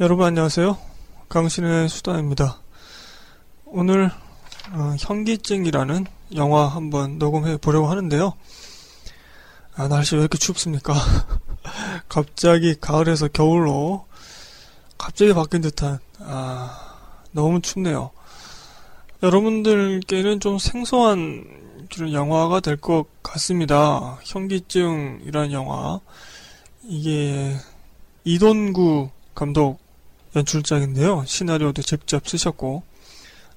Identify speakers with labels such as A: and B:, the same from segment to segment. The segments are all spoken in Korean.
A: 여러분 안녕하세요. 강신의 수다입니다. 오늘 어, 현기증이라는 영화 한번 녹음해 보려고 하는데요. 아, 날씨 왜 이렇게 춥습니까? 갑자기 가을에서 겨울로 갑자기 바뀐 듯한 아, 너무 춥네요. 여러분들께는 좀 생소한 그런 영화가 될 것 같습니다. 현기증이라는 영화 이게 이돈구 감독 연출작인데요. 시나리오도 직접 쓰셨고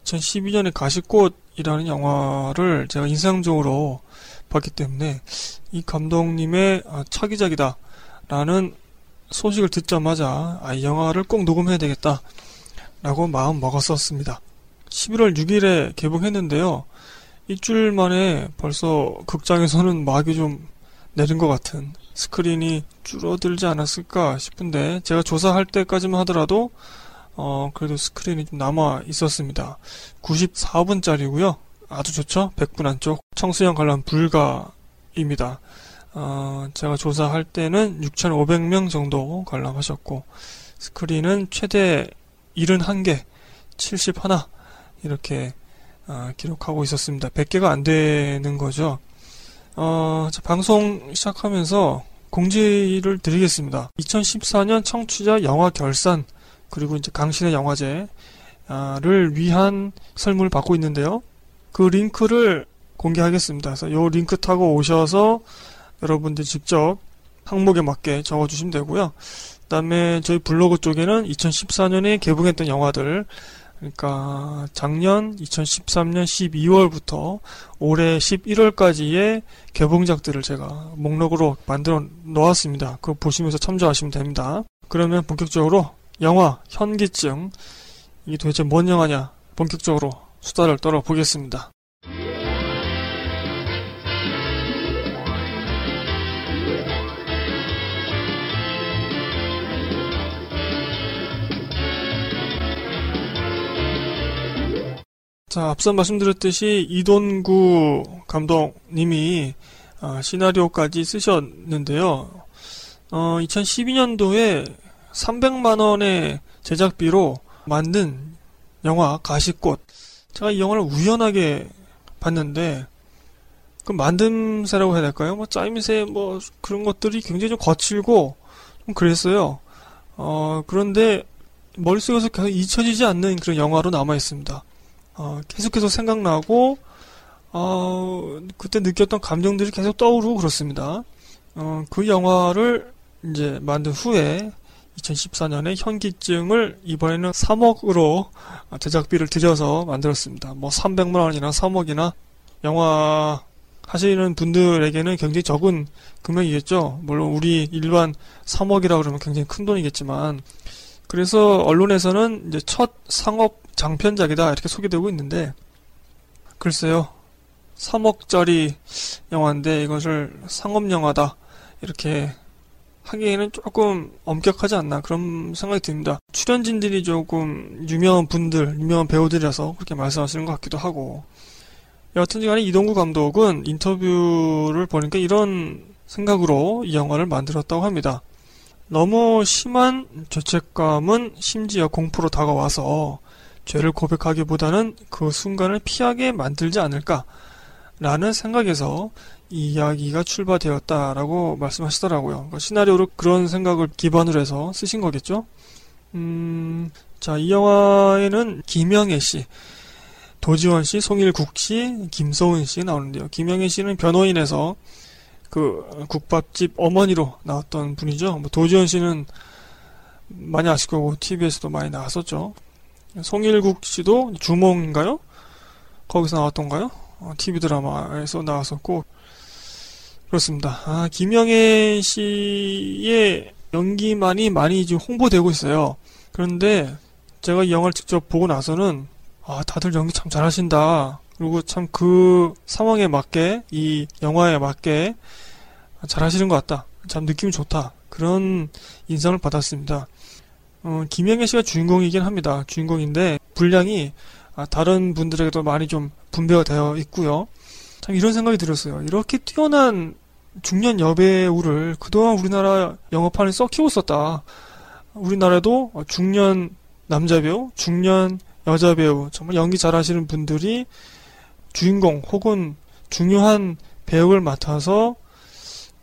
A: 2012년에 가시꽃이라는 영화를 제가 인상적으로 봤기 때문에 이 감독님의 아, 차기작이다 라는 소식을 듣자마자 아, 이 영화를 꼭 녹음해야 되겠다 라고 마음 먹었었습니다. 11월 6일에 개봉했는데요. 일주일 만에 벌써 극장에서는 막이 좀 내린 것 같은 스크린이 줄어들지 않았을까 싶은데 제가 조사할 때까지만 하더라도 어 그래도 스크린이 좀 남아 있었습니다. 94분짜리고요. 아주 좋죠. 100분 안쪽 청소년 관람 불가입니다. 어 제가 조사할 때는 6,500명 정도 관람하셨고 스크린은 최대 71개, 71 이렇게 어, 기록하고 있었습니다. 100개가 안 되는 거죠. 어, 자, 방송 시작하면서 공지를 드리겠습니다. 2014년 청취자 영화 결산 그리고 이제 강신의 영화제를 위한 설문을 받고 있는데요. 그 링크를 공개하겠습니다. 그래서 이 링크 타고 오셔서 여러분들 직접 항목에 맞게 적어주시면 되고요. 그 다음에 저희 블로그 쪽에는 2014년에 개봉했던 영화들 그러니까 작년 2013년 12월부터 올해 11월까지의 개봉작들을 제가 목록으로 만들어 놓았습니다. 그거 보시면서 참조하시면 됩니다. 그러면 본격적으로 영화 현기증 이게 도대체 뭔 영화냐 본격적으로 수다를 떨어 보겠습니다. 자, 앞서 말씀드렸듯이 이돈구 감독님이 어, 시나리오까지 쓰셨는데요. 어, 2012년도에 300만원의 제작비로 만든 영화 가시꽃. 제가 이 영화를 우연하게 봤는데, 그 만듦새라고 해야 될까요? 뭐 짜임새 뭐 그런 것들이 굉장히 좀 거칠고 좀 그랬어요. 어, 그런데 머릿속에서 계속 잊혀지지 않는 그런 영화로 남아 있습니다. 어, 계속해서 생각나고 어, 그때 느꼈던 감정들이 계속 떠오르고 그렇습니다. 어, 그 영화를 이제 만든 후에 2014년에 현기증을 이번에는 3억으로 제작비를 들여서 만들었습니다. 뭐 300만 원이나 3억이나 영화 하시는 분들에게는 굉장히 적은 금액이겠죠. 물론 우리 일반 3억이라 그러면 굉장히 큰 돈이겠지만 그래서 언론에서는 이제 첫 상업 장편작이다 이렇게 소개되고 있는데 글쎄요 3억짜리 영화인데 이것을 상업 영화다 이렇게 하기에는 조금 엄격하지 않나 그런 생각이 듭니다. 출연진들이 조금 유명한 분들, 유명한 배우들이라서 그렇게 말씀하시는 것 같기도 하고 여하튼 간에 이동구 감독은 인터뷰를 보니까 이런 생각으로 이 영화를 만들었다고 합니다. 너무 심한 죄책감은 심지어 공포로 다가와서 죄를 고백하기보다는 그 순간을 피하게 만들지 않을까 라는 생각에서 이 이야기가 출발되었다라고 말씀하시더라고요. 그러니까 시나리오를 그런 생각을 기반으로 해서 쓰신 거겠죠? 음, 자, 이 영화에는 김영애 씨, 도지원 씨, 송일국 씨, 김서훈 씨 나오는데요. 김영애 씨는 변호인에서 그 국밥집 어머니로 나왔던 분이죠. 뭐 도지원 씨는 많이 아실 거고 TV에서도 많이 나왔었죠. 송일국 씨도 주몽인가요? 거기서 나왔던가요? 어, TV 드라마에서 나왔었고 그렇습니다. 아, 김영애 씨의 연기만이 많이 지금 홍보되고 있어요. 그런데 제가 이 영화를 직접 보고 나서는 아, 다들 연기 참 잘하신다. 그리고 참 그 상황에 맞게 이 영화에 맞게 잘하시는 것 같다. 참 느낌이 좋다. 그런 인상을 받았습니다. 어, 김영애 씨가 주인공이긴 합니다. 주인공인데 분량이 아, 다른 분들에게도 많이 좀 분배가 되어 있고요. 참 이런 생각이 들었어요. 이렇게 뛰어난 중년 여배우를 그동안 우리나라 영화판에 썩히고 있었다. 우리나라도 중년 남자 배우, 중년 여자 배우, 정말 연기 잘하시는 분들이 주인공 혹은 중요한 배역을 맡아서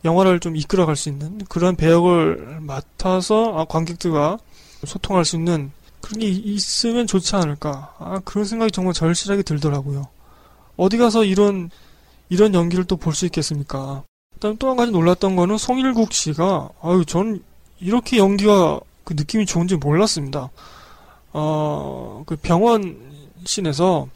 A: 영화를 좀 이끌어갈 수 있는 그런 배역을 맡아서 아, 관객들과 소통할 수 있는 그런 게 있으면 좋지 않을까. 아, 그런 생각이 정말 절실하게 들더라고요. 어디 가서 이런, 이런 연기를 또 볼 수 있겠습니까? 일단 또한 가지 놀랐던 거는 송일국 씨가, 아유, 전 이렇게 연기가 그 느낌이 좋은지 몰랐습니다. 어, 그 병원 씬에서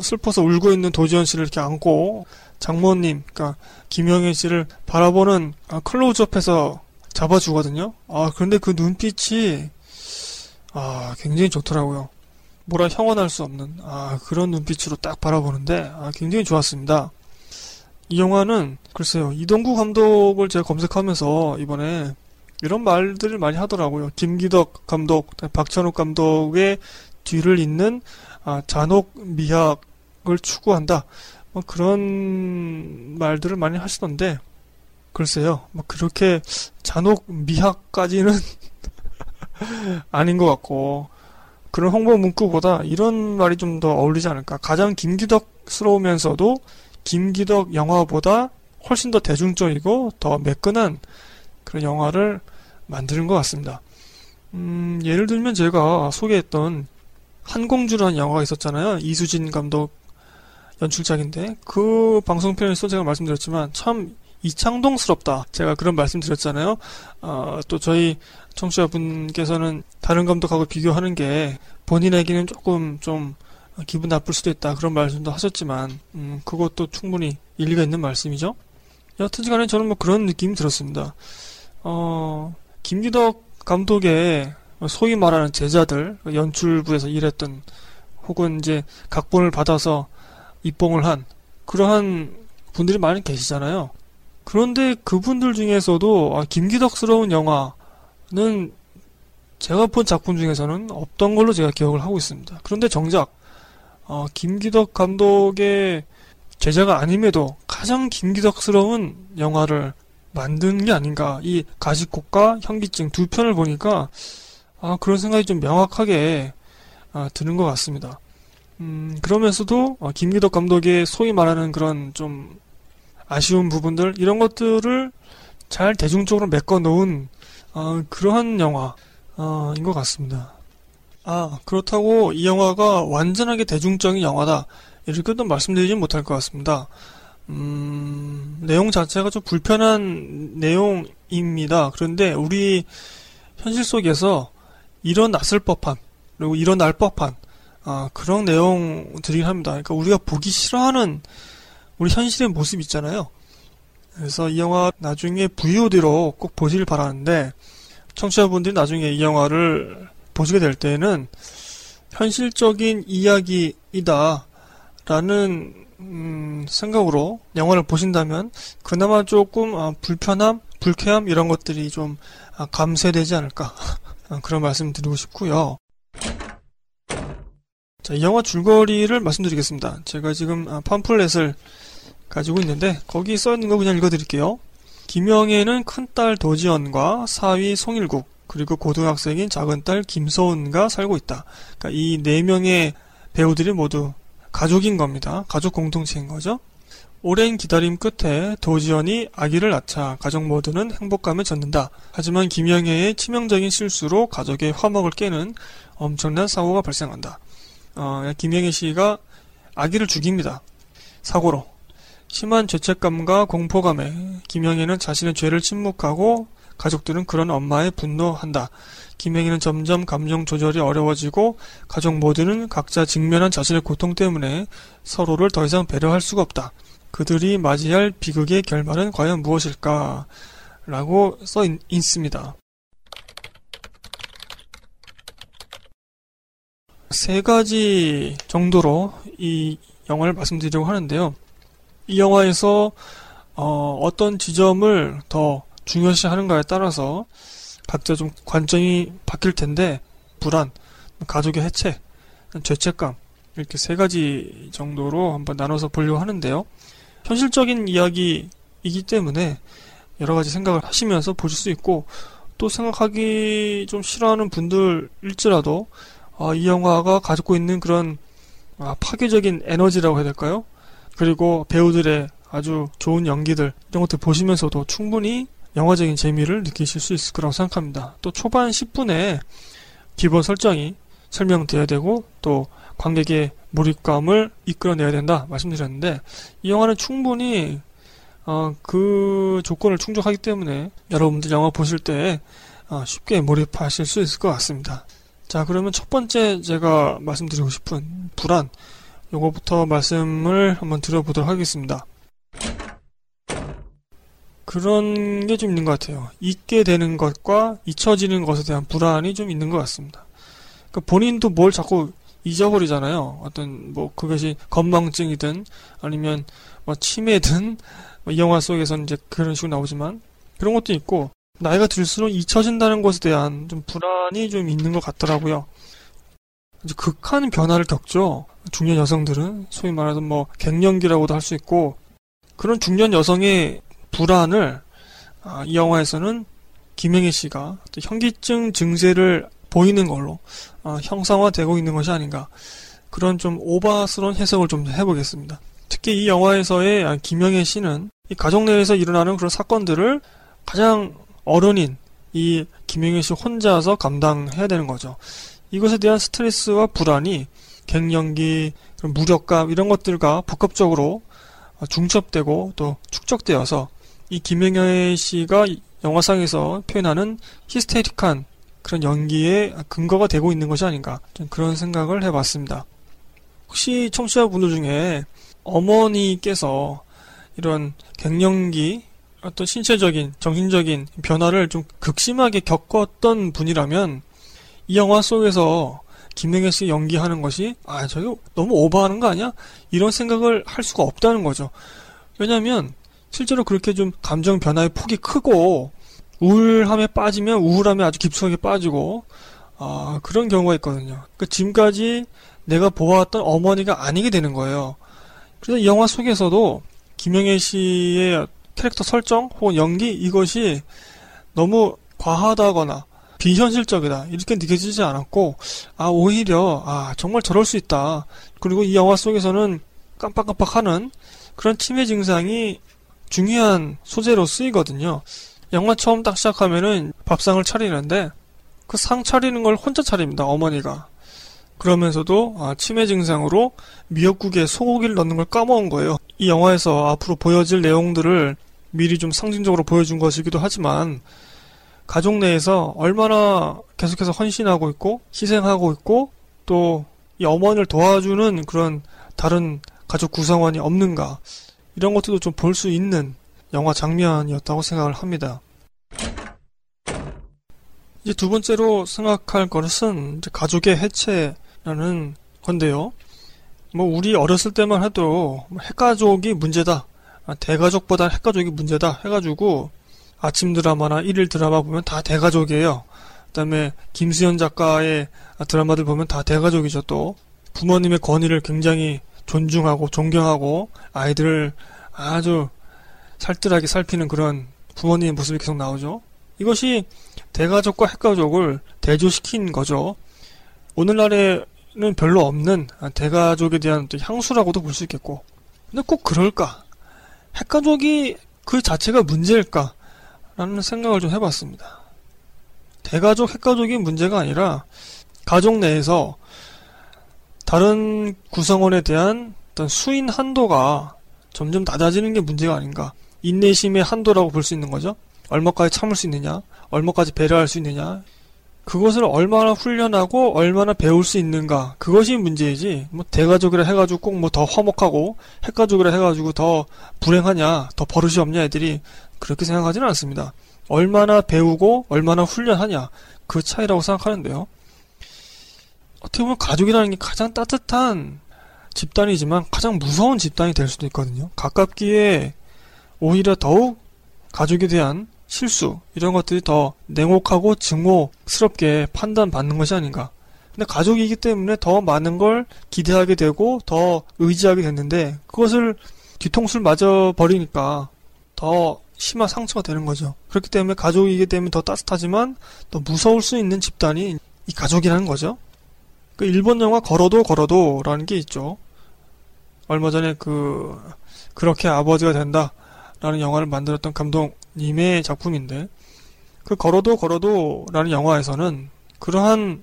A: 슬퍼서 울고 있는 도지원 씨를 이렇게 안고 장모님, 그러니까 김영애 씨를 바라보는 아, 클로즈업해서 잡아주거든요. 아, 그런데 그 눈빛이 아, 굉장히 좋더라고요. 뭐라 형언할 수 없는 아, 그런 눈빛으로 딱 바라보는데 아, 굉장히 좋았습니다. 이 영화는 글쎄요 이돈구 감독을 제가 검색하면서 이번에 이런 말들을 많이 하더라고요. 김기덕 감독, 박찬욱 감독의 뒤를 잇는 아, 잔혹 미학을 추구한다. 뭐 그런 말들을 많이 하시던데 글쎄요. 뭐 그렇게 잔혹 미학까지는 아닌 것 같고 그런 홍보 문구보다 이런 말이 좀 더 어울리지 않을까. 가장 김기덕스러우면서도 김기덕 영화보다 훨씬 더 대중적이고 더 매끈한 그런 영화를 만드는 것 같습니다. 음, 예를 들면 제가 소개했던 한공주라는 영화가 있었잖아요. 이수진 감독 연출작인데 그 방송 편에서 제가 말씀드렸지만 참 이창동스럽다. 제가 그런 말씀드렸잖아요. 어, 또 저희 청취자분께서는 다른 감독하고 비교하는 게 본인에게는 조금 좀 기분 나쁠 수도 있다. 그런 말씀도 하셨지만 음, 그것도 충분히 일리가 있는 말씀이죠. 여튼간에 저는 뭐 그런 느낌이 들었습니다. 어, 김기덕 감독의 소위 말하는 제자들, 연출부에서 일했던 혹은 이제 각본을 받아서 입봉을 한 그러한 분들이 많이 계시잖아요. 그런데 그분들 중에서도 아, 김기덕스러운 영화 는 제가 본 작품 중에서는 없던 걸로 제가 기억을 하고 있습니다. 그런데 정작 어, 김기덕 감독의 제자가 아님에도 가장 김기덕스러운 영화를 만든 게 아닌가. 이 가시콕과 현기증 두 편을 보니까 아, 그런 생각이 좀 명확하게 아, 드는 것 같습니다. 음, 그러면서도 어, 김기덕 감독의 소위 말하는 그런 좀 아쉬운 부분들 이런 것들을 잘 대중적으로 메꿔 놓은 어, 그러한 영화인 어, 것 같습니다. 아 그렇다고 이 영화가 완전하게 대중적인 영화다 이렇게도 말씀드리진 못할 것 같습니다. 음, 내용 자체가 좀 불편한 내용입니다. 그런데 우리 현실 속에서 일어났을 법한 그리고 일어날 법한 아, 그런 내용들이긴 합니다. 그러니까 우리가 보기 싫어하는 우리 현실의 모습 있잖아요. 그래서 이 영화 나중에 VOD로 꼭 보시길 바라는데 청취자분들이 나중에 이 영화를 보시게 될 때는 현실적인 이야기이다 라는 음, 생각으로 영화를 보신다면 그나마 조금 아, 불편함, 불쾌함 이런 것들이 좀 아, 감쇄되지 않을까 아, 그런 말씀 드리고 싶고요. 자, 이 영화 줄거리를 말씀드리겠습니다. 제가 지금 아, 팜플렛을 가지고 있는데 거기 써 있는 거 그냥 읽어드릴게요. 김영애는 큰딸 도지연과 사위 송일국 그리고 고등학생인 작은딸 김서은과 살고 있다. 그러니까 이 네 명의 배우들이 모두 가족인 겁니다. 가족 공동체인 거죠. 오랜 기다림 끝에 도지연이 아기를 낳자 가족 모두는 행복감을 젖는다. 하지만 김영애의 치명적인 실수로 가족의 화목을 깨는 엄청난 사고가 발생한다. 어, 김영애 씨가 아기를 죽입니다. 사고로. 심한 죄책감과 공포감에 김영애는 자신의 죄를 침묵하고 가족들은 그런 엄마에 분노한다. 김행희는 점점 감정 조절이 어려워지고 가족 모두는 각자 직면한 자신의 고통 때문에 서로를 더 이상 배려할 수가 없다. 그들이 맞이할 비극의 결말은 과연 무엇일까? 라고 써 있, 있습니다. 세 가지 정도로 이 영화를 말씀드리려고 하는데요. 이 영화에서 어, 어떤 지점을 더 중요시 하는가에 따라서 각자 좀 관점이 바뀔 텐데 불안, 가족의 해체, 죄책감 이렇게 세 가지 정도로 한번 나눠서 보려고 하는데요. 현실적인 이야기이기 때문에 여러 가지 생각을 하시면서 보실 수 있고 또 생각하기 좀 싫어하는 분들일지라도 아, 이 영화가 가지고 있는 그런 아, 파괴적인 에너지라고 해야 될까요? 그리고 배우들의 아주 좋은 연기들 이런 것들 보시면서도 충분히 영화적인 재미를 느끼실 수 있을 거라고 생각합니다. 또 초반 10분에 기본 설정이 설명되어야 되고 또 관객의 몰입감을 이끌어내야 된다 말씀드렸는데 이 영화는 충분히 어, 그 조건을 충족하기 때문에 여러분들 영화 보실 때 어, 쉽게 몰입하실 수 있을 것 같습니다. 자 그러면 첫 번째 제가 말씀드리고 싶은 불안 요거부터 말씀을 한번 드려보도록 하겠습니다. 그런 게 좀 있는 것 같아요. 잊게 되는 것과 잊혀지는 것에 대한 불안이 좀 있는 것 같습니다. 그러니까 본인도 뭘 자꾸 잊어버리잖아요. 어떤 뭐 그것이 건망증이든 아니면 뭐 치매든 뭐 이 영화 속에서는 이제 그런 식으로 나오지만 그런 것도 있고 나이가 들수록 잊혀진다는 것에 대한 좀 불안이 좀 있는 것 같더라고요. 극한 변화를 겪죠. 중년 여성들은 소위 말하는 뭐 갱년기라고도 할 수 있고 그런 중년 여성의 불안을 아, 이 영화에서는 김영애 씨가 현기증 증세를 보이는 걸로 아, 형상화되고 있는 것이 아닌가 그런 좀 오바스러운 해석을 좀 해보겠습니다. 특히 이 영화에서의 김영애 씨는 이 가정 내에서 일어나는 그런 사건들을 가장 어른인 이 김영애 씨 혼자서 감당해야 되는 거죠. 이것에 대한 스트레스와 불안이 갱년기, 무력감 이런 것들과 복합적으로 중첩되고 또 축적되어서 이 김영애 씨가 영화상에서 표현하는 히스테릭한 그런 연기의 근거가 되고 있는 것이 아닌가 그런 생각을 해봤습니다. 혹시 청취자분들 중에 어머니께서 이런 갱년기 어떤 신체적인 정신적인 변화를 좀 극심하게 겪었던 분이라면 이 영화 속에서 김영애 씨 연기하는 것이 아 저게 너무 오버하는 거 아니야? 이런 생각을 할 수가 없다는 거죠. 왜냐하면 실제로 그렇게 좀 감정 변화의 폭이 크고 우울함에 빠지면 우울함에 아주 깊숙하게 빠지고 아, 그런 경우가 있거든요. 그 지금까지 내가 보아왔던 어머니가 아니게 되는 거예요. 그래서 이 영화 속에서도 김영애 씨의 캐릭터 설정 혹은 연기 이것이 너무 과하다거나 비현실적이다 이렇게 느껴지지 않았고 아 오히려 아 정말 저럴 수 있다 그리고 이 영화 속에서는 깜빡깜빡하는 그런 치매 증상이 중요한 소재로 쓰이거든요. 영화 처음 딱 시작하면은 밥상을 차리는데 그 상 차리는 걸 혼자 차립니다. 어머니가. 그러면서도 아, 치매 증상으로 미역국에 소고기를 넣는 걸 까먹은 거예요. 이 영화에서 앞으로 보여질 내용들을 미리 좀 상징적으로 보여준 것이기도 하지만 가족 내에서 얼마나 계속해서 헌신하고 있고 희생하고 있고 또 이 어머니를 도와주는 그런 다른 가족 구성원이 없는가 이런 것들도 좀 볼 수 있는 영화 장면이었다고 생각을 합니다. 이제 두 번째로 생각할 것은 가족의 해체라는 건데요. 뭐 우리 어렸을 때만 해도 뭐 핵가족이 문제다. 아, 대가족보다 핵가족이 문제다 해가지고 아침 드라마나 일일 드라마 보면 다 대가족이에요. 그다음에 김수현 작가의 드라마들 보면 다 대가족이죠. 또 부모님의 권위를 굉장히 존중하고 존경하고 아이들을 아주 살뜰하게 살피는 그런 부모님의 모습이 계속 나오죠. 이것이 대가족과 핵가족을 대조시킨 거죠. 오늘날에는 별로 없는 대가족에 대한 향수라고도 볼 수 있겠고. 근데 꼭 그럴까? 핵가족이 그 자체가 문제일까? 라는 생각을 좀 해봤습니다. 대가족, 핵가족이 문제가 아니라 가족 내에서 다른 구성원에 대한 어떤 수인 한도가 점점 낮아지는 게 문제가 아닌가. 인내심의 한도라고 볼 수 있는 거죠. 얼마까지 참을 수 있느냐, 얼마까지 배려할 수 있느냐, 그것을 얼마나 훈련하고 얼마나 배울 수 있는가. 그것이 문제이지. 뭐 대가족이라 해가지고 꼭 뭐 더 화목하고 핵가족이라 해가지고 더 불행하냐 더 버릇이 없냐 애들이 그렇게 생각하지는 않습니다. 얼마나 배우고 얼마나 훈련하냐 그 차이라고 생각하는데요. 어떻게 보면 가족이라는 게 가장 따뜻한 집단이지만 가장 무서운 집단이 될 수도 있거든요. 가깝기에 오히려 더욱 가족에 대한 실수 이런 것들이 더 냉혹하고 증오스럽게 판단받는 것이 아닌가. 근데 가족이기 때문에 더 많은 걸 기대하게 되고 더 의지하게 됐는데 그것을 뒤통수를 맞아 버리니까 더 심한 상처가 되는 거죠. 그렇기 때문에 가족이기 때문에 더 따뜻하지만 더 무서울 수 있는 집단이 이 가족이라는 거죠. 그 일본 영화 걸어도 걸어도라는 게 있죠. 얼마 전에 그 그렇게 아버지가 된다라는 영화를 만들었던 감독 님의 작품인데 그 걸어도 걸어도라는 영화에서는 그러한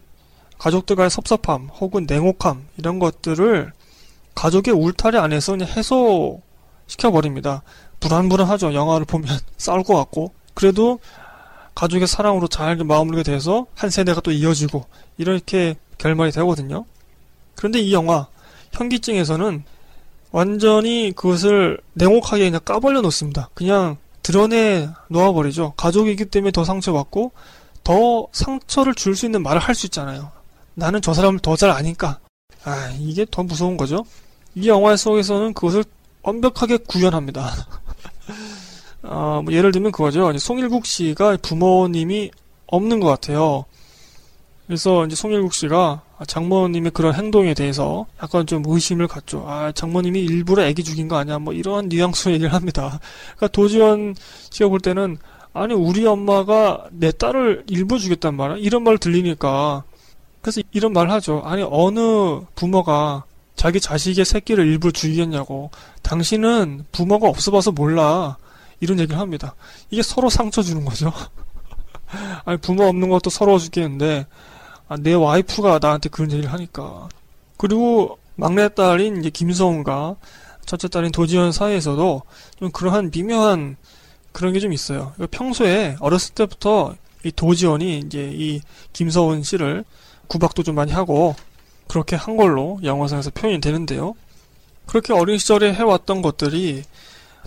A: 가족들과의 섭섭함 혹은 냉혹함 이런 것들을 가족의 울타리 안에서 그냥 해소시켜 버립니다. 불안불안하죠. 영화를 보면 싸울 것 같고 그래도 가족의 사랑으로 잘 마무리가 돼서 한 세대가 또 이어지고 이렇게 결말이 되거든요. 그런데 이 영화 현기증에서는 완전히 그것을 냉혹하게 그냥 까발려 놓습니다. 그냥 드러내 놓아버리죠. 가족이기 때문에 더 상처받고 더 상처를 줄 수 있는 말을 할 수 있잖아요. 나는 저 사람을 더 잘 아니까. 아, 이게 더 무서운 거죠. 이 영화 속에서는 그것을 완벽하게 구현합니다. 어, 뭐 예를 들면 그거죠. 송일국 씨가 부모님이 없는 것 같아요. 그래서 이제 송일국 씨가 장모님의 그런 행동에 대해서 약간 좀 의심을 갖죠. 아, 장모님이 일부러 애기 죽인 거 아니야? 뭐 이런 뉘앙스 얘기를 합니다. 그러니까 도지원 씨가 볼 때는 아니 우리 엄마가 내 딸을 일부 죽였단 말이야. 이런 말 들리니까 그래서 이런 말 하죠. 아니 어느 부모가 자기 자식의 새끼를 일부 죽이겠냐고. 당신은 부모가 없어봐서 몰라. 이런 얘기를 합니다. 이게 서로 상처 주는 거죠. 아니 부모 없는 것도 서러워 죽겠는데 아, 내 와이프가 나한테 그런 얘기를 하니까. 그리고 막내딸인 이제 김서훈과 첫째 딸인 도지현 사이에서도 좀 그러한 미묘한 그런 게 좀 있어요. 평소에 어렸을 때부터 이 도지현이 이제 이 김서훈 씨를 구박도 좀 많이 하고 그렇게 한 걸로 영화상에서 표현이 되는데요. 그렇게 어린 시절에 해왔던 것들이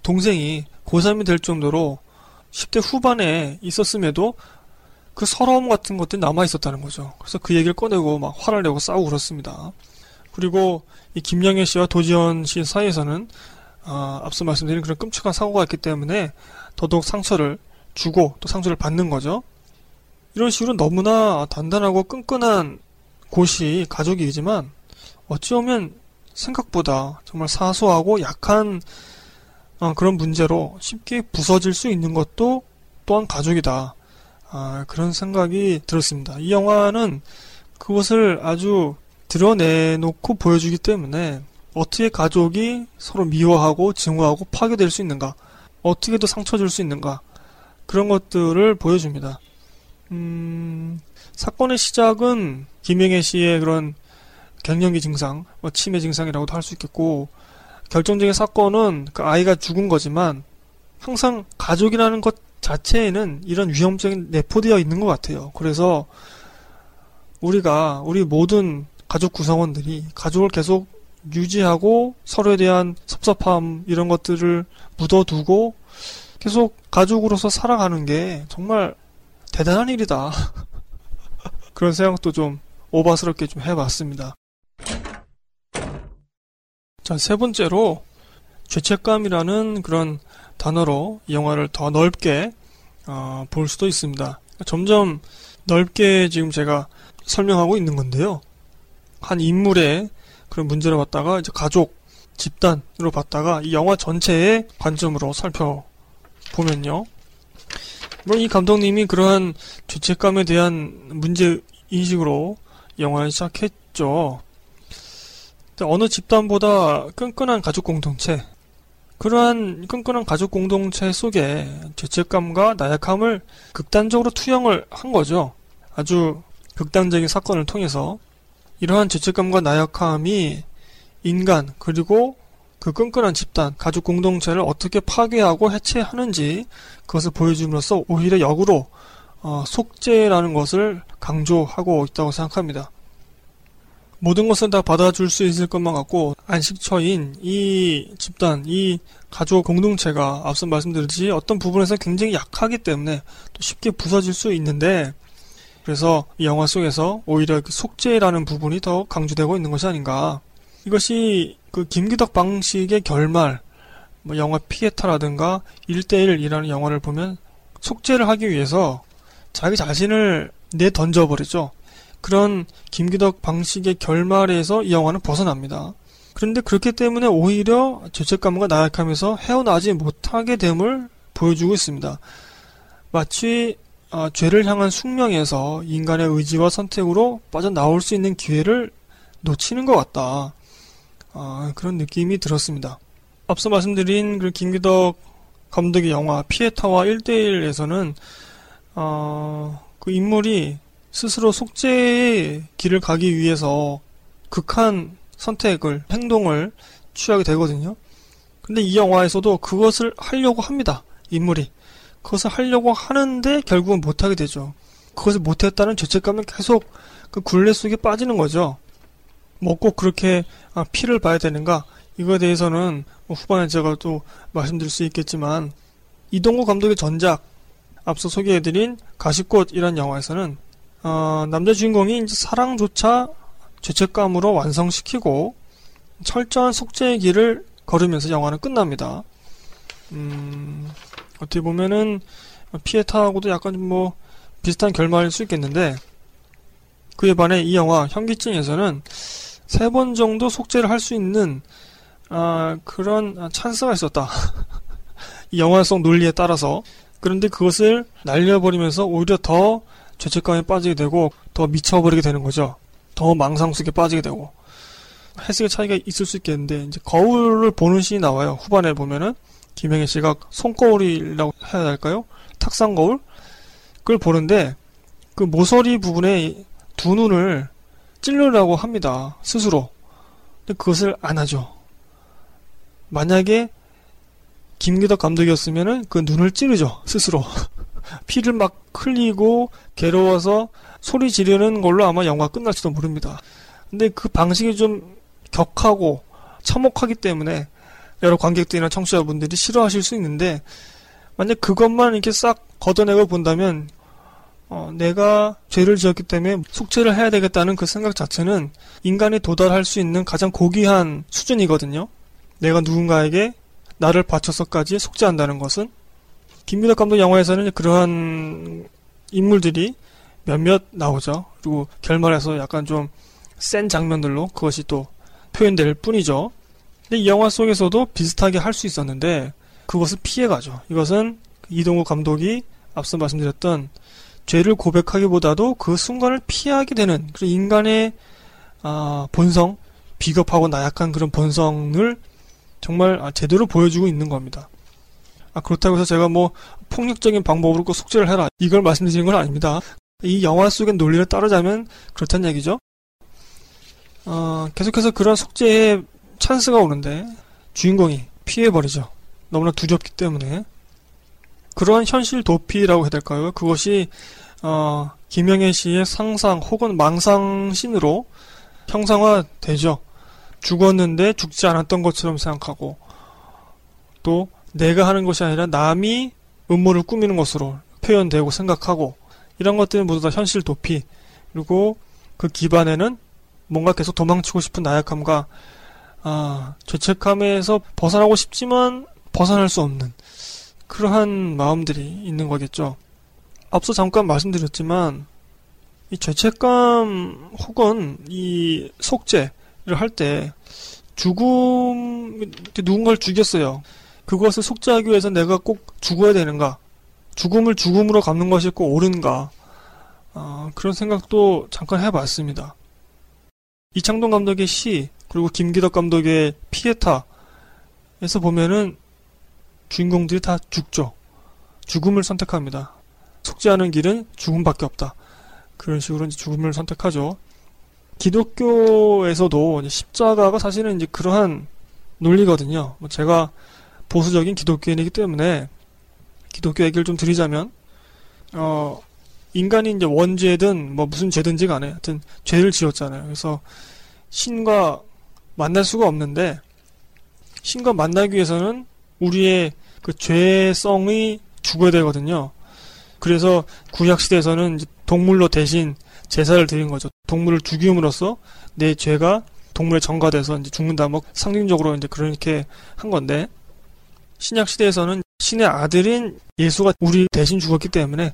A: 동생이 고3이 될 정도로 10대 후반에 있었음에도 그 서러움 같은 것들이 남아 있었다는 거죠. 그래서 그 얘기를 꺼내고 막 화를 내고 싸우고 그렇습니다. 그리고 이 김영애 씨와 도지현 씨 사이에서는 아, 앞서 말씀드린 그런 끔찍한 사고가 있기 때문에 더더욱 상처를 주고 또 상처를 받는 거죠. 이런 식으로 너무나 단단하고 끈끈한 곳이 가족이지만 어찌 보면 생각보다 정말 사소하고 약한 어, 그런 문제로 쉽게 부서질 수 있는 것도 또한 가족이다. 아, 그런 생각이 들었습니다. 이 영화는 그것을 아주 드러내놓고 보여주기 때문에 어떻게 가족이 서로 미워하고 증오하고 파괴될 수 있는가, 어떻게 더 상처 줄 수 있는가, 그런 것들을 보여줍니다. 음, 사건의 시작은 김영애 씨의 그런 갱년기 증상, 뭐 치매 증상이라고도 할 수 있겠고, 결정적인 사건은 그 아이가 죽은 거지만, 항상 가족이라는 것 자체에는 이런 위험적인 내포되어 있는 것 같아요. 그래서 우리가, 우리 모든 가족 구성원들이 가족을 계속 유지하고 서로에 대한 섭섭함, 이런 것들을 묻어두고 계속 가족으로서 살아가는 게 정말 대단한 일이다. 그런 생각도 좀 오바스럽게 좀 해봤습니다. 자, 세 번째로 죄책감이라는 그런 단어로 이 영화를 더 넓게 어, 볼 수도 있습니다. 점점 넓게 지금 제가 설명하고 있는 건데요. 한 인물의 그런 문제를 봤다가 이제 가족, 집단으로 봤다가 이 영화 전체의 관점으로 살펴보면요. 물론 이 감독님이 그러한 죄책감에 대한 문제 인식으로 영화를 시작했죠. 어느 집단보다 끈끈한 가족 공동체, 그러한 끈끈한 가족 공동체 속에 죄책감과 나약함을 극단적으로 투영을 한 거죠. 아주 극단적인 사건을 통해서 이러한 죄책감과 나약함이 인간 그리고 그 끈끈한 집단, 가족 공동체를 어떻게 파괴하고 해체하는지 그것을 보여줌으로써 오히려 역으로 어, 속죄라는 것을 강조하고 있다고 생각합니다. 모든 것은 다 받아줄 수 있을 것만 같고 안식처인 이 집단, 이 가족 공동체가 앞서 말씀드렸듯이 어떤 부분에서 굉장히 약하기 때문에 또 쉽게 부서질 수 있는데 그래서 이 영화 속에서 오히려 그 속죄라는 부분이 더 강조되고 있는 것이 아닌가. 이것이 그 김기덕 방식의 결말, 뭐 영화 피에타라든가 1대1이라는 영화를 보면 속죄를 하기 위해서 자기 자신을 내 던져버리죠. 그런 김기덕 방식의 결말에서 이 영화는 벗어납니다. 그런데 그렇기 때문에 오히려 죄책감과 나약함에서 헤어나지 못하게 됨을 보여주고 있습니다. 마치 아, 죄를 향한 숙명에서 인간의 의지와 선택으로 빠져나올 수 있는 기회를 놓치는 것 같다. 아, 그런 느낌이 들었습니다. 앞서 말씀드린 그 김기덕 감독의 영화 피에타와 1대1에서는 어, 그 인물이 스스로 속죄의 길을 가기 위해서 극한 선택을, 행동을 취하게 되거든요. 근데 이 영화에서도 그것을 하려고 합니다. 인물이. 그것을 하려고 하는데 결국은 못하게 되죠. 그것을 못했다는 죄책감은 계속 그 굴레 속에 빠지는 거죠. 뭐 꼭 그렇게 아, 피를 봐야 되는가? 이거에 대해서는 뭐 후반에 제가 또 말씀드릴 수 있겠지만 이동구 감독의 전작 앞서 소개해드린 가시꽃이란 영화에서는 어, 남자 주인공이 사랑조차 죄책감으로 완성시키고 철저한 속죄의 길을 걸으면서 영화는 끝납니다. 음, 어떻게 보면은 피에타하고도 약간 뭐 비슷한 결말일 수 있겠는데 그에 반해 이 영화 현기증에서는 세 번 정도 속죄를 할 수 있는 아, 그런 찬스가 있었다. 이 영화성 논리에 따라서 그런데 그것을 날려버리면서 오히려 더 죄책감에 빠지게 되고 더 미쳐버리게 되는 거죠. 더 망상 속에 빠지게 되고 해석의 차이가 있을 수 있겠는데 이제 거울을 보는 씬이 나와요. 후반에 보면은 김영애 씨가 손거울이라고 해야 할까요? 탁상 거울 그걸 보는데 그 모서리 부분에 두 눈을 찔르려고 합니다. 스스로. 근데 그것을 안 하죠. 만약에 김기덕 감독이었으면은 그 눈을 찌르죠. 스스로. 피를 막 흘리고 괴로워서 소리 지르는 걸로 아마 영화 끝날지도 모릅니다. 근데 그 방식이 좀 격하고 참혹하기 때문에 여러 관객들이나 청취자분들이 싫어하실 수 있는데 만약 그것만 이렇게 싹 걷어내고 본다면 어, 내가 죄를 지었기 때문에 속죄를 해야 되겠다는 그 생각 자체는 인간이 도달할 수 있는 가장 고귀한 수준이거든요. 내가 누군가에게 나를 바쳐서까지 속죄한다는 것은 김민덕 감독 영화에서는 그러한 인물들이 몇몇 나오죠. 그리고 결말에서 약간 좀 센 장면들로 그것이 또 표현될 뿐이죠. 근데 이 영화 속에서도 비슷하게 할 수 있었는데 그것을 피해가죠. 이것은 이동우 감독이 앞서 말씀드렸던 죄를 고백하기보다도 그 순간을 피하게 되는 그 인간의 아, 본성, 비겁하고 나약한 그런 본성을 정말 아, 제대로 보여주고 있는 겁니다. 아, 그렇다고 해서 제가 뭐 폭력적인 방법으로 꼭 속죄를 해라 이걸 말씀드리는 건 아닙니다. 이 영화 속의 논리를 따르자면 그렇다는 얘기죠. 어, 계속해서 그런 속죄의 찬스가 오는데 주인공이 피해버리죠. 너무나 두렵기 때문에 그러한 현실 도피라고 해야 될까요? 그것이 어, 김영애 씨의 상상 혹은 망상신으로 형상화되죠. 죽었는데 죽지 않았던 것처럼 생각하고 또 내가 하는 것이 아니라 남이 음모를 꾸미는 것으로 표현되고 생각하고 이런 것들은 모두 다 현실 도피 그리고 그 기반에는 뭔가 계속 도망치고 싶은 나약함과 아, 죄책감에서 벗어나고 싶지만 벗어날 수 없는 그러한 마음들이 있는 거겠죠. 앞서 잠깐 말씀드렸지만 이 죄책감 혹은 이 속죄를 할 때 죽음 누군가를 죽였어요. 그것을 속죄하기 위해서 내가 꼭 죽어야 되는가? 죽음을 죽음으로 갚는 것이 꼭 옳은가? 어, 그런 생각도 잠깐 해봤습니다. 이창동 감독의 시 그리고 김기덕 감독의 피에타에서 보면은 주인공들이 다 죽죠. 죽음을 선택합니다. 속죄하는 길은 죽음밖에 없다. 그런 식으로 이제 죽음을 선택하죠. 기독교에서도 십자가가 사실은 이제 그러한 논리거든요. 뭐 제가 보수적인 기독교인이기 때문에 기독교 얘기를 좀 드리자면 어 인간이 이제 원죄든 뭐 무슨 죄든지 간에 하여튼 죄를 지었잖아요. 그래서 신과 만날 수가 없는데 신과 만나기 위해서는 우리의 그 죄성이 죽어야 되거든요. 그래서 구약 시대에서는 동물로 대신 제사를 드린 거죠. 동물을 죽임으로써 내 죄가 동물에 전가돼서 이제 죽는다. 뭐 상징적으로 이제 그렇게 한 건데 신약 시대에서는 신의 아들인 예수가 우리 대신 죽었기 때문에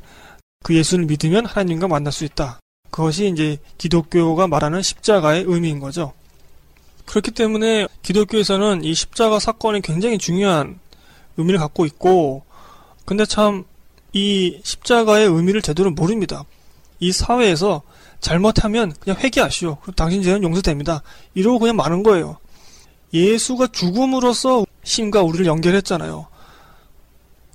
A: 그 예수를 믿으면 하나님과 만날 수 있다. 그것이 이제 기독교가 말하는 십자가의 의미인 거죠. 그렇기 때문에 기독교에서는 이 십자가 사건이 굉장히 중요한 의미를 갖고 있고 근데 참 이 십자가의 의미를 제대로 모릅니다. 이 사회에서 잘못하면 그냥 회개하시오. 그럼 당신 죄는 용서됩니다. 이러고 그냥 마는 거예요. 예수가 죽음으로써 신과 우리를 연결했잖아요.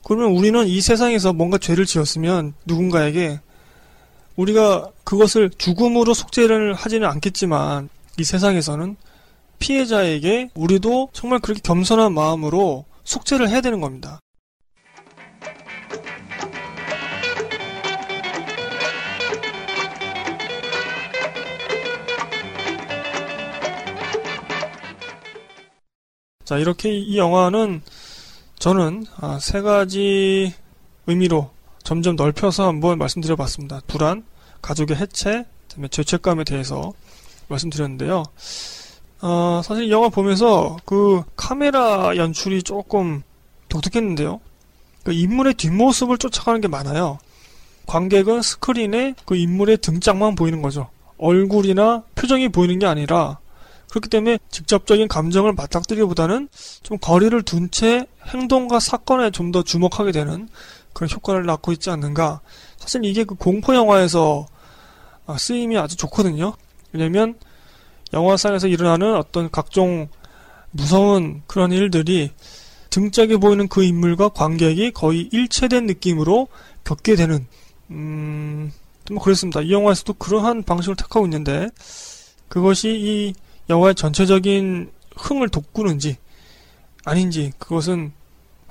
A: 그러면 우리는 이 세상에서 뭔가 죄를 지었으면 누군가에게 우리가 그것을 죽음으로 속죄를 하지는 않겠지만 이 세상에서는 피해자에게 우리도 정말 그렇게 겸손한 마음으로 속죄를 해야 되는 겁니다. 자, 이렇게 이 영화는 저는 아, 세 가지 의미로 점점 넓혀서 한번 말씀드려 봤습니다. 불안, 가족의 해체, 그다음에 죄책감에 대해서 말씀드렸는데요. 어, 사실 이 영화 보면서 그 카메라 연출이 조금 독특했는데요. 그 인물의 뒷모습을 쫓아가는 게 많아요. 관객은 스크린에 그 인물의 등짝만 보이는 거죠. 얼굴이나 표정이 보이는 게 아니라 그렇기 때문에 직접적인 감정을 맞닥뜨리기보다는 좀 거리를 둔 채 행동과 사건에 좀 더 주목하게 되는 그런 효과를 낳고 있지 않는가. 사실 이게 그 공포 영화에서 아, 쓰임이 아주 좋거든요. 왜냐면 영화상에서 일어나는 어떤 각종 무서운 그런 일들이 등짝에 보이는 그 인물과 관객이 거의 일체된 느낌으로 겪게 되는 음, 뭐 그랬습니다. 이 영화에서도 그러한 방식을 택하고 있는데 그것이 이 영화의 전체적인 흥을 돋구는지 아닌지 그것은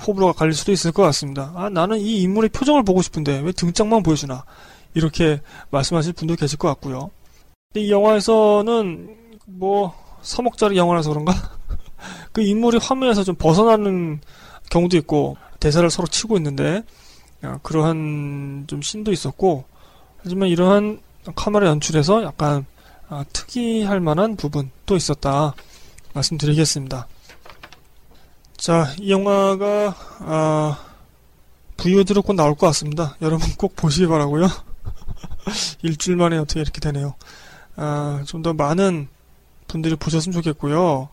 A: 호불호가 갈릴 수도 있을 것 같습니다. 아 나는 이 인물의 표정을 보고 싶은데 왜 등짝만 보여주나 이렇게 말씀하실 분도 계실 것 같고요. 이 영화에서는 뭐 3억짜리 영화라서 그런가 그 인물이 화면에서 좀 벗어나는 경우도 있고 대사를 서로 치고 있는데 아, 그러한 좀 신도 있었고 하지만 이러한 카메라 연출에서 약간 아, 특이할 만한 부분도 있었다 말씀드리겠습니다. 자, 이 영화가 아, VOD로 곧 나올 것 같습니다. 여러분 꼭 보시기 바라고요. 일주일 만에 어떻게 이렇게 되네요. 아, 좀 더 많은 분들이 보셨으면 좋겠고요.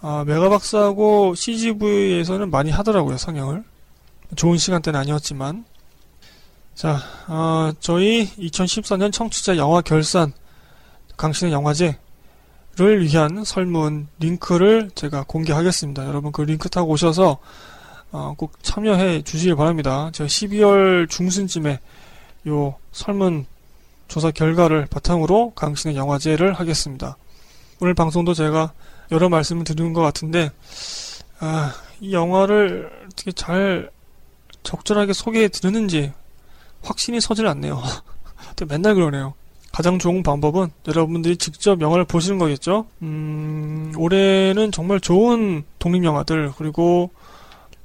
A: 아, 메가박스하고 CGV에서는 많이 하더라고요, 상영을. 좋은 시간대는 아니었지만. 자, 아, 저희 2014년 청취자 영화 결산 강신의 영화제를 위한 설문 링크를 제가 공개하겠습니다. 여러분 그 링크 타고 오셔서 어, 꼭 참여해 주시길 바랍니다. 제가 12월 중순쯤에 요 설문 조사 결과를 바탕으로 강신의 영화제를 하겠습니다. 오늘 방송도 제가 여러 말씀을 드리는 것 같은데 아, 이 영화를 어떻게 잘 적절하게 소개해 드렸는지 확신이 서질 않네요. 맨날 그러네요. 가장 좋은 방법은 여러분들이 직접 영화를 보시는 거겠죠. 음, 올해는 정말 좋은 독립 영화들 그리고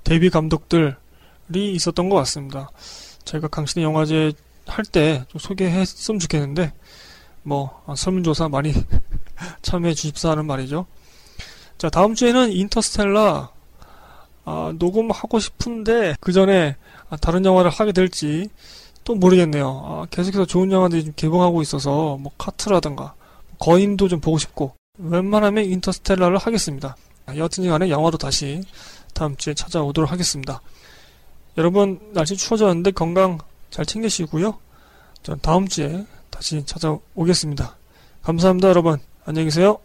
A: 데뷔 감독들이 있었던 것 같습니다. 제가 강신의 영화제 할 때 좀 소개했으면 좋겠는데 뭐 아, 설문조사 많이 참여해 주십사 하는 말이죠. 자 다음 주에는 인터스텔라 아, 녹음하고 싶은데 그 전에 아, 다른 영화를 하게 될지 또 모르겠네요. 아, 계속해서 좋은 영화들이 좀 개봉하고 있어서 뭐 카트라든가 거인도 좀 보고 싶고 웬만하면 인터스텔라를 하겠습니다. 여하튼 간에 영화로 다시 다음 주에 찾아오도록 하겠습니다. 여러분 날씨 추워졌는데 건강 잘 챙기시고요. 전 다음 주에 다시 찾아오겠습니다. 감사합니다 여러분. 안녕히 계세요.